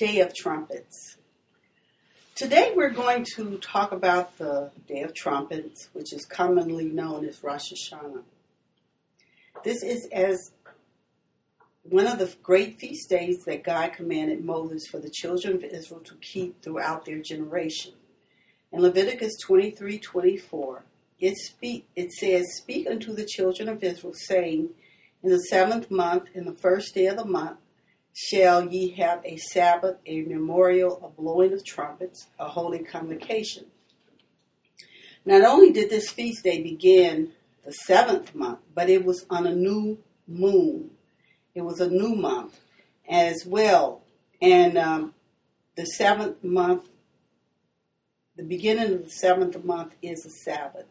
Day of Trumpets. Today we're going to talk about the Day of Trumpets, which is commonly known as Rosh Hashanah. This is as one of the great feast days that God commanded Moses for the children of Israel to keep throughout their generation. In Leviticus 23 24, it, speak, it says, Speak unto the children of Israel, saying, In the seventh month, in the first day of the month, shall ye have a Sabbath, a memorial, a blowing of trumpets, a holy convocation. Not only did this feast day begin the seventh month, but it was on a new moon. It was a new month as well. And um, the seventh month, the beginning of the seventh month is a Sabbath.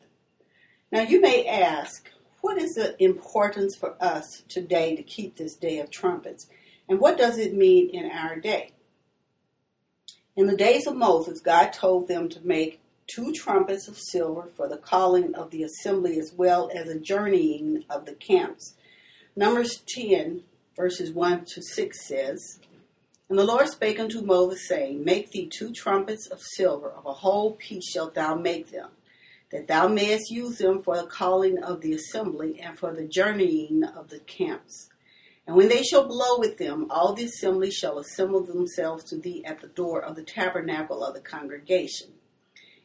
Now you may ask, what is the importance for us today to keep this day of trumpets? And what does it mean in our day? In the days of Moses, God told them to make two trumpets of silver for the calling of the assembly as well as a journeying of the camps. Numbers 10, verses 1 to 6 says, And the Lord spake unto Moses, saying, Make thee two trumpets of silver, of a whole piece shalt thou make them, that thou mayest use them for the calling of the assembly and for the journeying of the camps. And when they shall blow with them, all the assembly shall assemble themselves to thee at the door of the tabernacle of the congregation.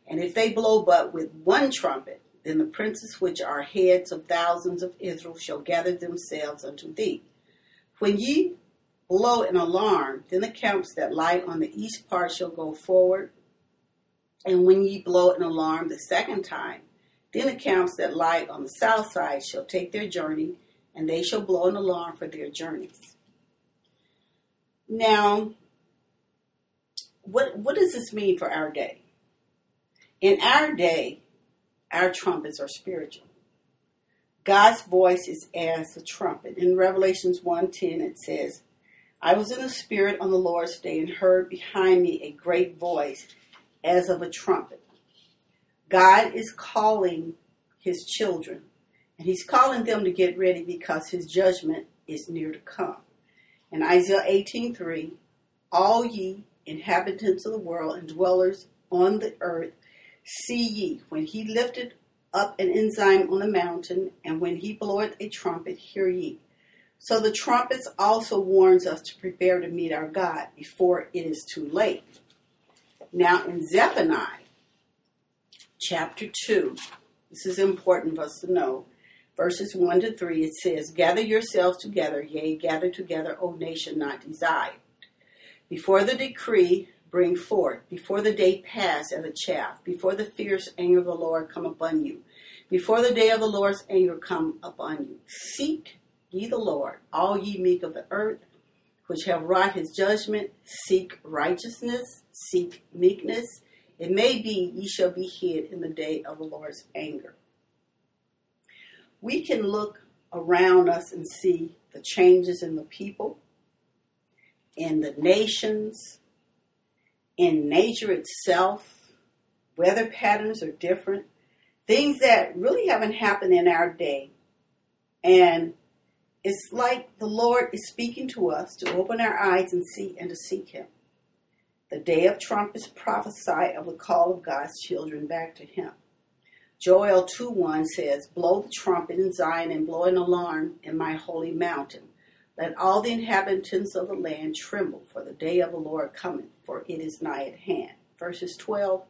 And if they blow but with one trumpet, then the princes which are heads of thousands of Israel shall gather themselves unto thee. When ye blow an alarm, then the camps that lie on the east part shall go forward. And when ye blow an alarm the second time, then the camps that lie on the south side shall take their journey, and they shall blow an alarm for their journeys. Now, what, what does this mean for our day? In our day, our trumpets are spiritual. God's voice is as a trumpet. In Revelations 1:10 it says, I was in the spirit on the Lord's day and heard behind me a great voice as of a trumpet. God is calling his children and he's calling them to get ready because his judgment is near to come. In Isaiah 18:3, all ye inhabitants of the world and dwellers on the earth, see ye when he lifted up an ensign on the mountain, and when he bloweth a trumpet, hear ye. So the trumpets also warns us to prepare to meet our God before it is too late. Now in Zephaniah chapter 2, this is important for us to know verses 1 to 3, it says, Gather yourselves together, yea, gather together, O nation not desired. Before the decree, bring forth, before the day pass as a chaff, before the fierce anger of the Lord come upon you, before the day of the Lord's anger come upon you. Seek ye the Lord, all ye meek of the earth, which have wrought his judgment, seek righteousness, seek meekness. It may be ye shall be hid in the day of the Lord's anger we can look around us and see the changes in the people, in the nations, in nature itself. Weather patterns are different. Things that really haven't happened in our day. And it's like the Lord is speaking to us to open our eyes and see and to seek Him. The day of trumpets prophesy of the call of God's children back to Him. Joel 2:1 says, Blow the trumpet in Zion and blow an alarm in my holy mountain. Let all the inhabitants of the land tremble, for the day of the Lord cometh, for it is nigh at hand. Verses 12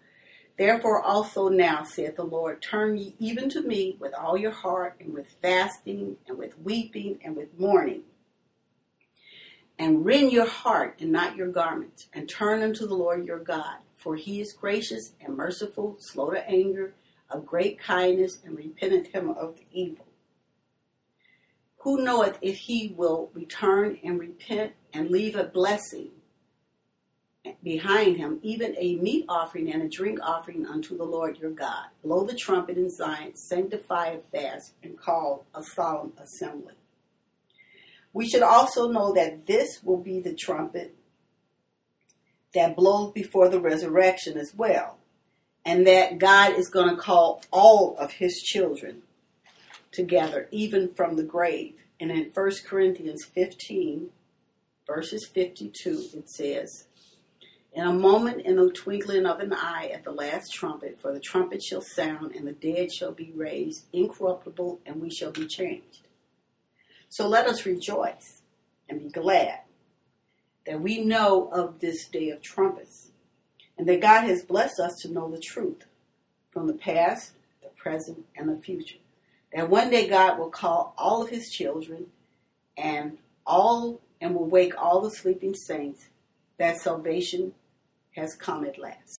Therefore also now, saith the Lord, turn ye even to me with all your heart, and with fasting, and with weeping, and with mourning. And rend your heart and not your garments, and turn unto the Lord your God, for he is gracious and merciful, slow to anger of great kindness and repenteth him of the evil. Who knoweth if he will return and repent and leave a blessing behind him, even a meat offering and a drink offering unto the Lord your God? Blow the trumpet in Zion, sanctify a fast, and call a solemn assembly. We should also know that this will be the trumpet that blows before the resurrection as well and that God is going to call all of his children together, even from the grave. And in 1 Corinthians 15, verses 52, it says, In a moment, in the twinkling of an eye, at the last trumpet, for the trumpet shall sound, and the dead shall be raised incorruptible, and we shall be changed. So let us rejoice and be glad that we know of this day of trumpets, and that God has blessed us to know the truth from the past, the present, and the future. That one day God will call all of his children and all and will wake all the sleeping saints that salvation has come at last.